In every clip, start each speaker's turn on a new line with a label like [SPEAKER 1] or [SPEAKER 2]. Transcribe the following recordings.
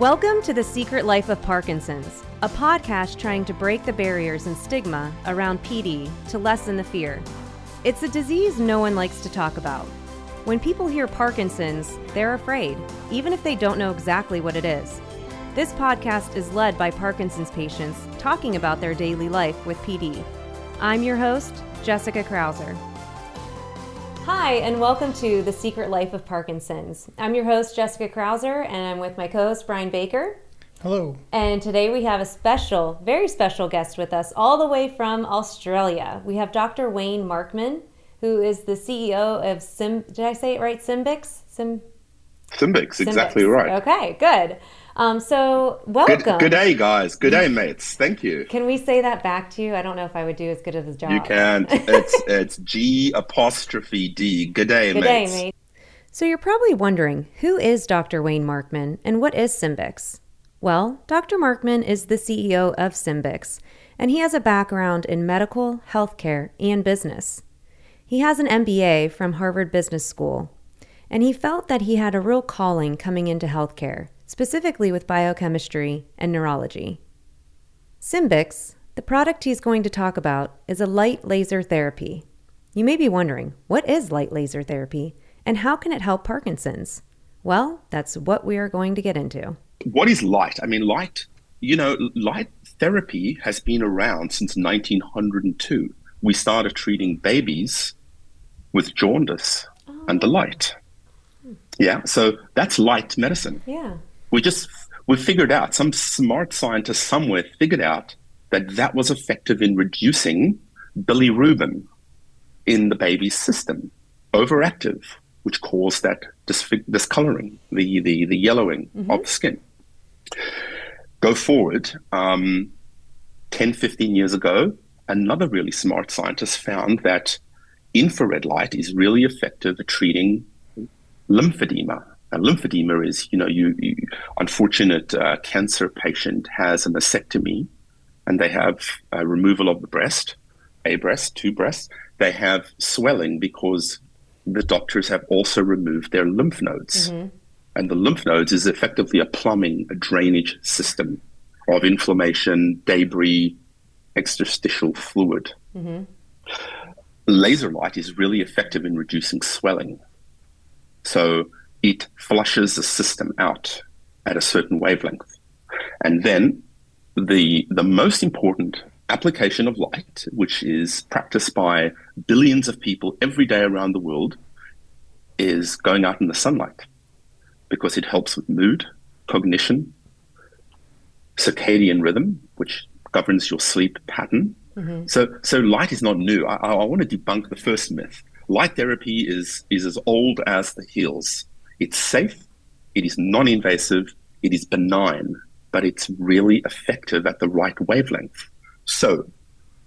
[SPEAKER 1] Welcome to The Secret Life of Parkinson's, a podcast trying to break the barriers and stigma around PD to lessen the fear. It's a disease no one likes to talk about. When people hear Parkinson's, they're afraid, even if they don't know exactly what it is. This podcast is led by Parkinson's patients talking about their daily life with PD. I'm your host, Jessica Krauser. Hi, and welcome to The Secret Life of Parkinson's. I'm your host, Jessica Krauser, and I'm with my co host, Brian Baker.
[SPEAKER 2] Hello.
[SPEAKER 1] And today we have a special, very special guest with us, all the way from Australia. We have Dr. Wayne Markman, who is the CEO of Sim. Did I say it right? Symbyx?
[SPEAKER 3] Sim. Symbyx, exactly right.
[SPEAKER 1] Okay, good. Um, so welcome.
[SPEAKER 3] Good, good, day, guys. Good day, mates. Thank you.
[SPEAKER 1] Can we say that back to you? I don't know if I would do as good of a job.
[SPEAKER 3] You can. it's it's G apostrophe D. Good day,
[SPEAKER 1] good
[SPEAKER 3] mates.
[SPEAKER 1] Day, mate. So you're probably wondering who is Dr. Wayne Markman and what is Symbyx? Well, Dr. Markman is the CEO of Symbyx, and he has a background in medical, healthcare, and business. He has an MBA from Harvard Business School, and he felt that he had a real calling coming into healthcare specifically with biochemistry and neurology. Symbyx, the product he's going to talk about, is a light laser therapy. You may be wondering, what is light laser therapy and how can it help Parkinson's? Well, that's what we are going to get into.
[SPEAKER 3] What is light? I mean, light, you know, light therapy has been around since 1902. We started treating babies with jaundice oh. under light. Yeah, so that's light medicine.
[SPEAKER 1] Yeah
[SPEAKER 3] we just we figured out some smart scientist somewhere figured out that that was effective in reducing bilirubin in the baby's system, overactive, which caused that discoloring, the the, the yellowing mm-hmm. of the skin. Go forward, um, 10, 15 years ago, another really smart scientist found that infrared light is really effective at treating lymphedema, and lymphedema is, you know, you, you unfortunate uh, cancer patient has a mastectomy, and they have a removal of the breast, a breast, two breasts. They have swelling because the doctors have also removed their lymph nodes, mm-hmm. and the lymph nodes is effectively a plumbing, a drainage system of inflammation, debris, interstitial fluid. Mm-hmm. Laser light is really effective in reducing swelling. So it flushes the system out at a certain wavelength. And then the, the most important application of light, which is practiced by billions of people every day around the world, is going out in the sunlight because it helps with mood, cognition, circadian rhythm, which governs your sleep pattern. Mm-hmm. So, so light is not new. I, I want to debunk the first myth. Light therapy is is as old as the hills. It's safe, it is non invasive, it is benign, but it's really effective at the right wavelength. So,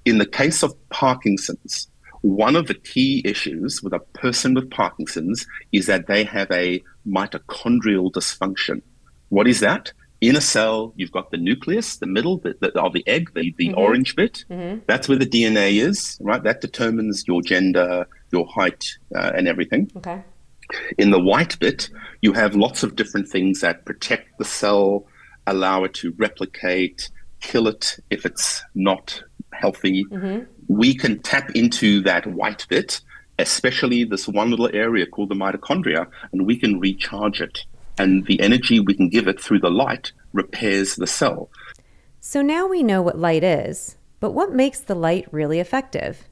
[SPEAKER 3] in the case of Parkinson's, one of the key issues with a person with Parkinson's is that they have a mitochondrial dysfunction. What is that? In a cell, you've got the nucleus, the middle the, the, of the egg, the, the mm-hmm. orange bit. Mm-hmm. That's where the DNA is, right? That determines your gender, your height, uh, and everything.
[SPEAKER 1] Okay.
[SPEAKER 3] In the white bit, you have lots of different things that protect the cell, allow it to replicate, kill it if it's not healthy. Mm-hmm. We can tap into that white bit, especially this one little area called the mitochondria, and we can recharge it. And the energy we can give it through the light repairs the cell.
[SPEAKER 1] So now we know what light is, but what makes the light really effective?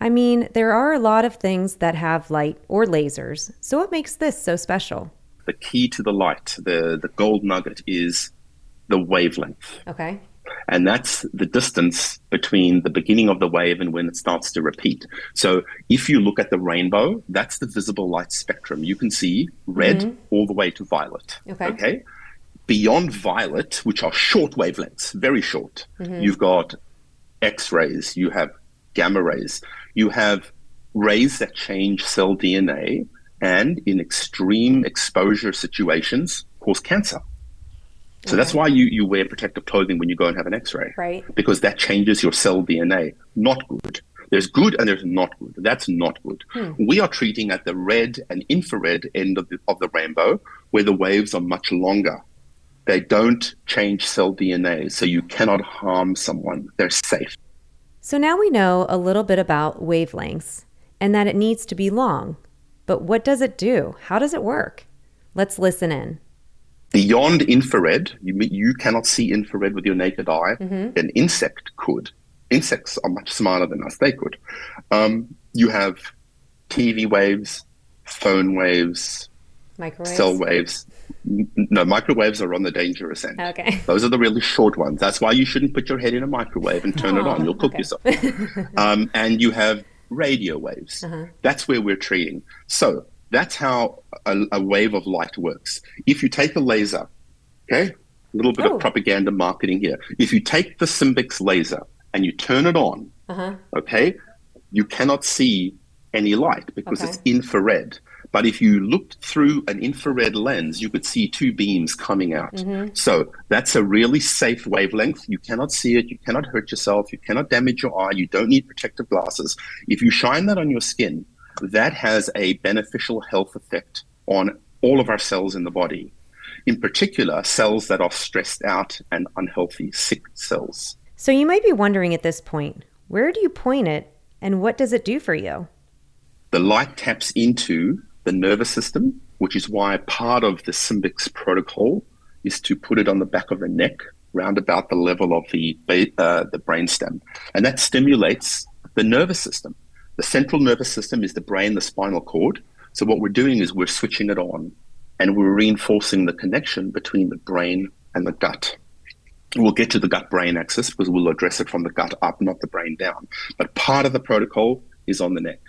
[SPEAKER 1] I mean, there are a lot of things that have light or lasers, so what makes this so special?
[SPEAKER 3] The key to the light, the, the gold nugget, is the wavelength.
[SPEAKER 1] Okay.
[SPEAKER 3] And that's the distance between the beginning of the wave and when it starts to repeat. So if you look at the rainbow, that's the visible light spectrum. You can see red mm-hmm. all the way to violet.
[SPEAKER 1] Okay.
[SPEAKER 3] okay? Beyond violet, which are short wavelengths, very short, mm-hmm. you've got X rays, you have gamma rays. You have rays that change cell DNA and in extreme exposure situations cause cancer. So okay. that's why you, you wear protective clothing when you go and have an x-ray.
[SPEAKER 1] Right.
[SPEAKER 3] Because that changes your cell DNA. Not good. There's good and there's not good. That's not good. Hmm. We are treating at the red and infrared end of the, of the rainbow where the waves are much longer. They don't change cell DNA, so you cannot harm someone. They're safe.
[SPEAKER 1] So now we know a little bit about wavelengths and that it needs to be long. But what does it do? How does it work? Let's listen in.
[SPEAKER 3] Beyond infrared, you, you cannot see infrared with your naked eye. Mm-hmm. An insect could. Insects are much smarter than us. They could. Um, you have TV waves, phone waves,
[SPEAKER 1] microwaves.
[SPEAKER 3] cell waves. No, microwaves are on the dangerous end.
[SPEAKER 1] Okay.
[SPEAKER 3] Those are the really short ones. That's why you shouldn't put your head in a microwave and turn oh, it on. You'll cook okay. yourself. um, and you have radio waves. Uh-huh. That's where we're treating. So that's how a, a, wave of light works. If you take a laser, okay, a little bit oh. of propaganda marketing here. If you take the Symbyx laser and you turn it on, uh-huh. okay, you cannot see any light because okay. it's infrared. But if you looked through an infrared lens, you could see two beams coming out. Mm-hmm. So that's a really safe wavelength. You cannot see it. You cannot hurt yourself. You cannot damage your eye. You don't need protective glasses. If you shine that on your skin, that has a beneficial health effect on all of our cells in the body. In particular, cells that are stressed out and unhealthy, sick cells.
[SPEAKER 1] So you might be wondering at this point, where do you point it and what does it do for you?
[SPEAKER 3] The light taps into the nervous system, which is why part of the Symbyx protocol is to put it on the back of the neck, round about the level of the uh, the brainstem, and that stimulates the nervous system. The central nervous system is the brain, the spinal cord. So what we're doing is we're switching it on, and we're reinforcing the connection between the brain and the gut. We'll get to the gut brain axis because we'll address it from the gut up, not the brain down. But part of the protocol is on the neck.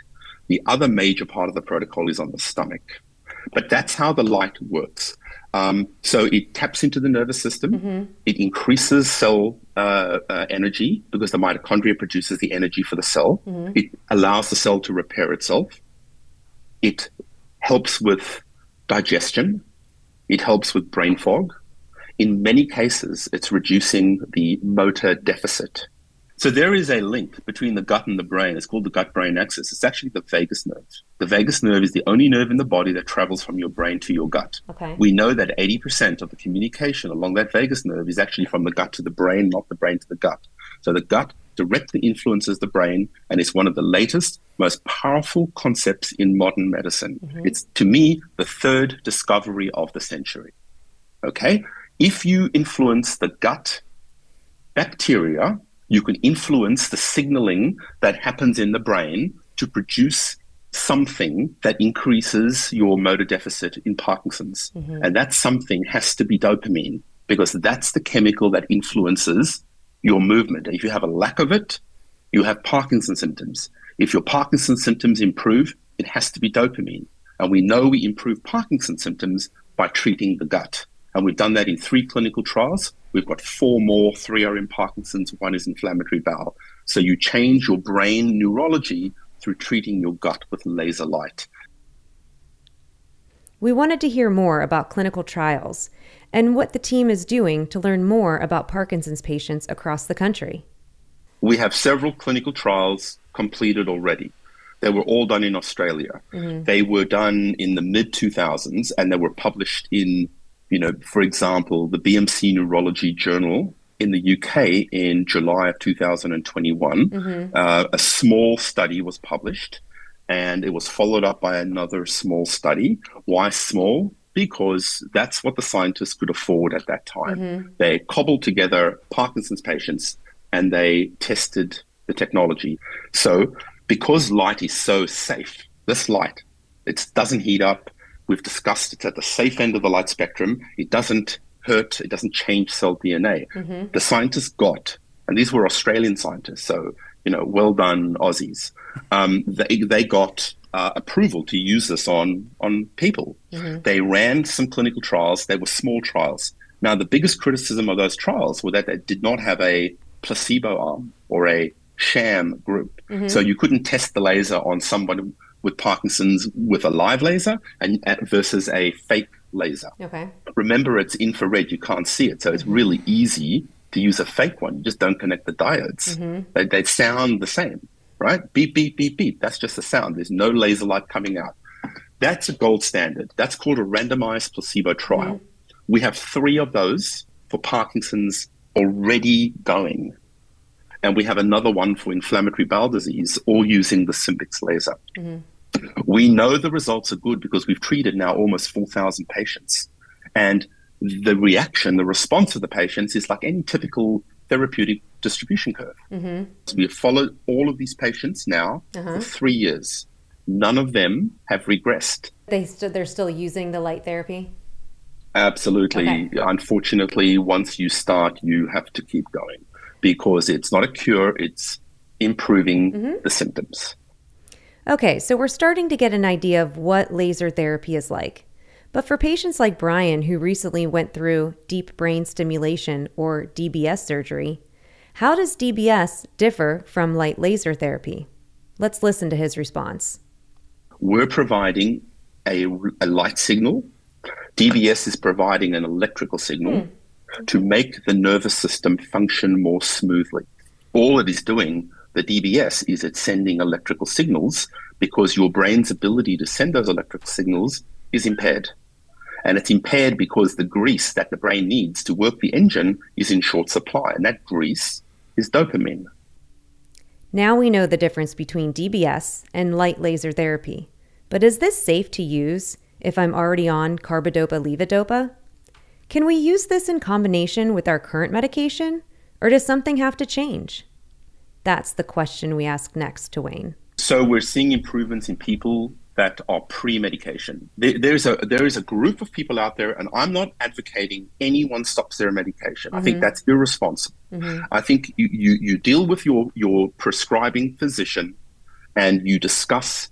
[SPEAKER 3] The other major part of the protocol is on the stomach. But that's how the light works. Um, so it taps into the nervous system. Mm-hmm. It increases cell uh, uh, energy because the mitochondria produces the energy for the cell. Mm-hmm. It allows the cell to repair itself. It helps with digestion. It helps with brain fog. In many cases, it's reducing the motor deficit so there is a link between the gut and the brain. It's called the gut brain axis. It's actually the vagus nerve. The vagus nerve is the only nerve in the body that travels from your brain to your gut.
[SPEAKER 1] Okay.
[SPEAKER 3] We know that 80% of the communication along that vagus nerve is actually from the gut to the brain, not the brain to the gut. So the gut directly influences the brain, and it's one of the latest, most powerful concepts in modern medicine. Mm-hmm. It's, to me, the third discovery of the century. Okay? If you influence the gut bacteria, you can influence the signaling that happens in the brain to produce something that increases your motor deficit in Parkinson's. Mm-hmm. And that something has to be dopamine because that's the chemical that influences your movement. If you have a lack of it, you have Parkinson's symptoms. If your Parkinson's symptoms improve, it has to be dopamine. And we know we improve Parkinson's symptoms by treating the gut. And we've done that in three clinical trials. We've got four more, three are in Parkinson's, one is inflammatory bowel. So you change your brain neurology through treating your gut with laser light.
[SPEAKER 1] We wanted to hear more about clinical trials and what the team is doing to learn more about Parkinson's patients across the country.
[SPEAKER 3] We have several clinical trials completed already. They were all done in Australia. Mm-hmm. They were done in the mid 2000s and they were published in you know, for example, the BMC Neurology Journal in the UK in July of 2021, mm-hmm. uh, a small study was published and it was followed up by another small study. Why small? Because that's what the scientists could afford at that time. Mm-hmm. They cobbled together Parkinson's patients and they tested the technology. So, because light is so safe, this light, it doesn't heat up, We've discussed it's at the safe end of the light spectrum. It doesn't hurt, it doesn't change cell DNA. Mm-hmm. The scientists got, and these were Australian scientists, so, you know, well done, Aussies. Um, they, they got uh, approval to use this on, on people. Mm-hmm. They ran some clinical trials, they were small trials. Now, the biggest criticism of those trials were that they did not have a placebo arm or a sham group. Mm-hmm. So you couldn't test the laser on someone with Parkinson's with a live laser and uh, versus a fake laser.
[SPEAKER 1] Okay.
[SPEAKER 3] Remember, it's infrared; you can't see it, so it's really easy to use a fake one. You just don't connect the diodes. Mm-hmm. They, they sound the same, right? Beep, beep, beep, beep. That's just a sound. There's no laser light coming out. That's a gold standard. That's called a randomized placebo trial. Mm-hmm. We have three of those for Parkinson's already going. And we have another one for inflammatory bowel disease, all using the Symbyx laser. Mm-hmm. We know the results are good because we've treated now almost 4,000 patients. And the reaction, the response of the patients is like any typical therapeutic distribution curve. Mm-hmm. So we have followed all of these patients now uh-huh. for three years. None of them have regressed.
[SPEAKER 1] They st- they're still using the light therapy?
[SPEAKER 3] Absolutely. Okay. Unfortunately, once you start, you have to keep going because it's not a cure, it's improving mm-hmm. the symptoms.
[SPEAKER 1] Okay, so we're starting to get an idea of what laser therapy is like. But for patients like Brian, who recently went through deep brain stimulation or DBS surgery, how does DBS differ from light laser therapy? Let's listen to his response.
[SPEAKER 3] We're providing a, a light signal. DBS is providing an electrical signal mm. To make the nervous system function more smoothly. All it is doing, the DBS, is it's sending electrical signals because your brain's ability to send those electrical signals is impaired. And it's impaired because the grease that the brain needs to work the engine is in short supply. And that grease is dopamine.
[SPEAKER 1] Now we know the difference between DBS and light laser therapy. But is this safe to use if I'm already on carbidopa levodopa? Can we use this in combination with our current medication, or does something have to change? That's the question we ask next to Wayne.
[SPEAKER 3] So we're seeing improvements in people that are pre-medication. there's a there is a group of people out there, and I'm not advocating anyone stops their medication. Mm-hmm. I think mm-hmm. that's irresponsible. Mm-hmm. I think you, you you deal with your your prescribing physician, and you discuss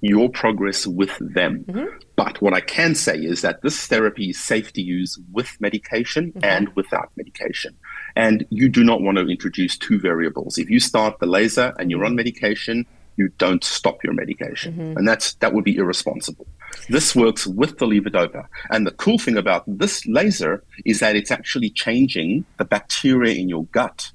[SPEAKER 3] your progress with them. Mm-hmm. But what I can say is that this therapy is safe to use with medication mm-hmm. and without medication. And you do not want to introduce two variables. If you start the laser and you're on medication, you don't stop your medication. Mm-hmm. And that's that would be irresponsible. This works with the levodopa. And the cool thing about this laser is that it's actually changing the bacteria in your gut.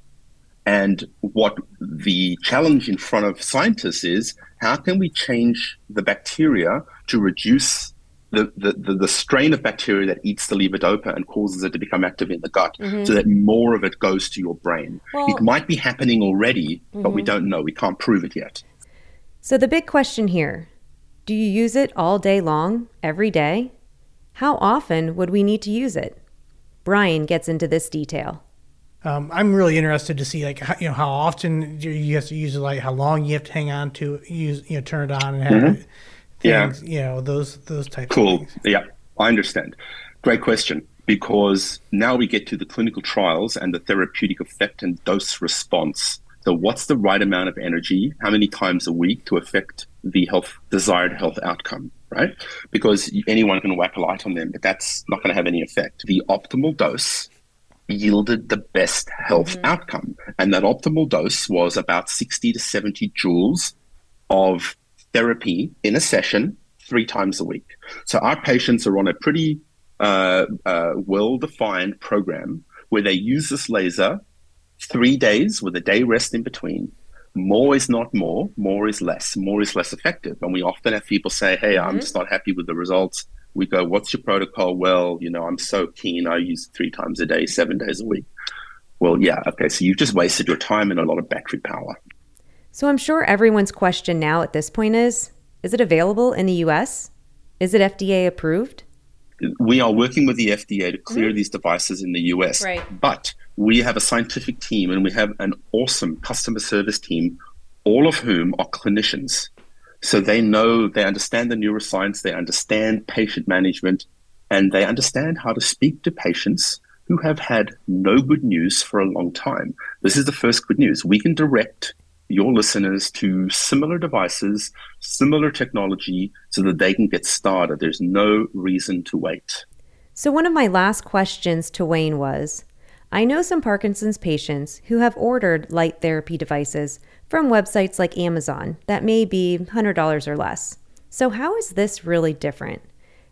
[SPEAKER 3] And what the challenge in front of scientists is how can we change the bacteria to reduce the, the, the, strain of bacteria that eats the levodopa and causes it to become active in the gut mm-hmm. so that more of it goes to your brain. Well, it might be happening already, mm-hmm. but we mm-hmm. don't know. We can't prove it yet.
[SPEAKER 1] So, the big question here do you use it all day long, every day? How often would we need to use it? Brian gets into this detail.
[SPEAKER 2] Um, I'm really interested to see like how, you know how often you have to use it, like how long you have to hang on to use you know turn it on and have mm-hmm. things, yeah you know those those types.
[SPEAKER 3] Cool. Yeah, I understand. Great question because now we get to the clinical trials and the therapeutic effect and dose response so, what's the right amount of energy? How many times a week to affect the health desired health outcome? Right? Because anyone can whack a light on them, but that's not going to have any effect. The optimal dose yielded the best health mm-hmm. outcome, and that optimal dose was about 60 to 70 joules of therapy in a session three times a week. So our patients are on a pretty uh, uh, well defined program where they use this laser three days with a day rest in between. More is not more, more is less. More is less effective. And we often have people say, Hey, mm-hmm. I'm just not happy with the results. We go, What's your protocol? Well, you know, I'm so keen. I use it three times a day, seven days a week. Well, yeah, okay. So you've just wasted your time and a lot of battery power.
[SPEAKER 1] So I'm sure everyone's question now at this point is Is it available in the US? Is it FDA approved?
[SPEAKER 3] We are working with the FDA to clear mm-hmm. these devices in the US.
[SPEAKER 1] Right.
[SPEAKER 3] But we have a scientific team and we have an awesome customer service team, all of whom are clinicians. So they know, they understand the neuroscience, they understand patient management, and they understand how to speak to patients who have had no good news for a long time. This is the first good news. We can direct your listeners to similar devices, similar technology, so that they can get started. There's no reason to wait.
[SPEAKER 1] So, one of my last questions to Wayne was I know some Parkinson's patients who have ordered light therapy devices from websites like Amazon that may be $100 or less. So, how is this really different?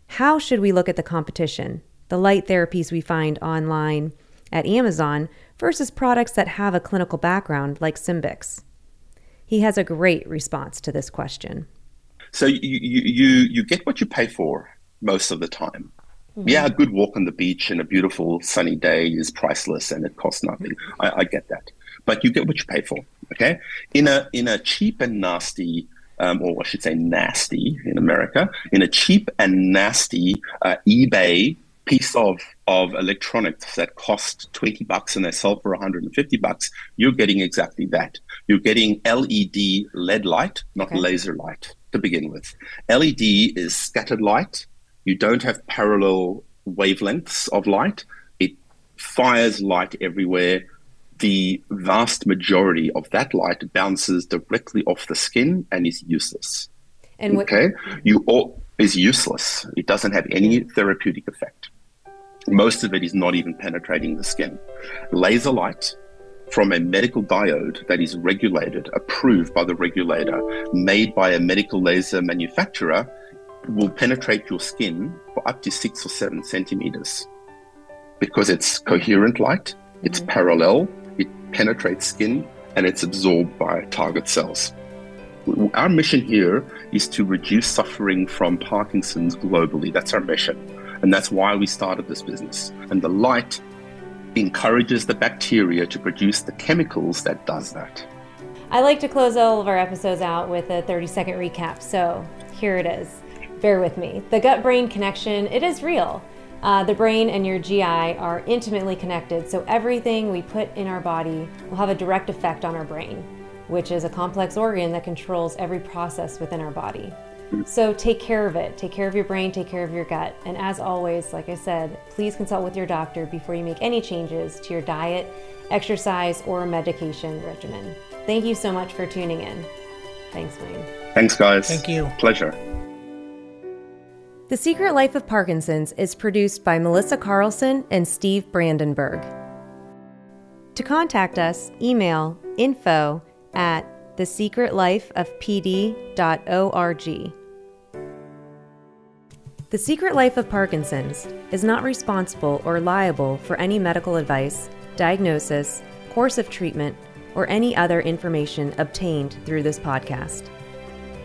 [SPEAKER 1] How should we look at the competition, the light therapies we find online at Amazon versus products that have a clinical background like Symbyx? He has a great response to this question.
[SPEAKER 3] So, you, you, you get what you pay for most of the time. Mm-hmm. Yeah, a good walk on the beach and a beautiful sunny day is priceless and it costs nothing. I, I, get that, but you get what you pay for. Okay, in a in a cheap and nasty. Um, or I should say nasty in America, in a cheap and nasty uh, eBay piece of, of electronics that cost 20 bucks and they sell for 150 bucks, you're getting exactly that. You're getting LED LED light, not okay. laser light to begin with. LED is scattered light you don't have parallel wavelengths of light. It fires light everywhere. The vast majority of that light bounces directly off the skin and is useless. And what- okay, you all is useless. It doesn't have any therapeutic effect. Most of it is not even penetrating the skin. Laser light from a medical diode that is regulated, approved by the regulator, made by a medical laser manufacturer, will penetrate your skin for up to six or seven centimeters because it's coherent light, it's mm-hmm. parallel, it penetrates skin, and it's absorbed by target cells. Our mission here is to reduce suffering from Parkinson's globally. That's our mission. And that's why we started this business. And the light encourages the bacteria to produce the chemicals that does that.
[SPEAKER 1] I like to close all of our episodes out with a 30 second recap. So here it is bear with me. The gut brain connection, it is real. Uh, the brain and your GI are intimately connected, so everything we put in our body will have a direct effect on our brain, which is a complex organ that controls every process within our body. So take care of it. Take care of your brain, take care of your gut. And as always, like I said, please consult with your doctor before you make any changes to your diet, exercise, or medication regimen. Thank you so much for tuning in. Thanks, Wayne.
[SPEAKER 3] Thanks, guys.
[SPEAKER 2] Thank you.
[SPEAKER 3] Pleasure.
[SPEAKER 1] The Secret Life of Parkinson's is produced by Melissa Carlson and Steve Brandenburg. To contact us, email info at thesecretlifeofpd.org. The Secret Life of Parkinson's is not responsible or liable for any medical advice, diagnosis, course of treatment, or any other information obtained through this podcast.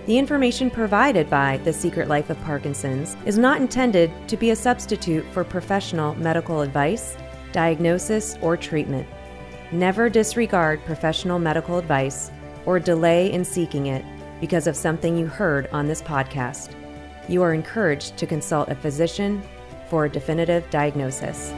[SPEAKER 1] The information provided by The Secret Life of Parkinson's is not intended to be a substitute for professional medical advice, diagnosis, or treatment. Never disregard professional medical advice or delay in seeking it because of something you heard on this podcast. You are encouraged to consult a physician for a definitive diagnosis.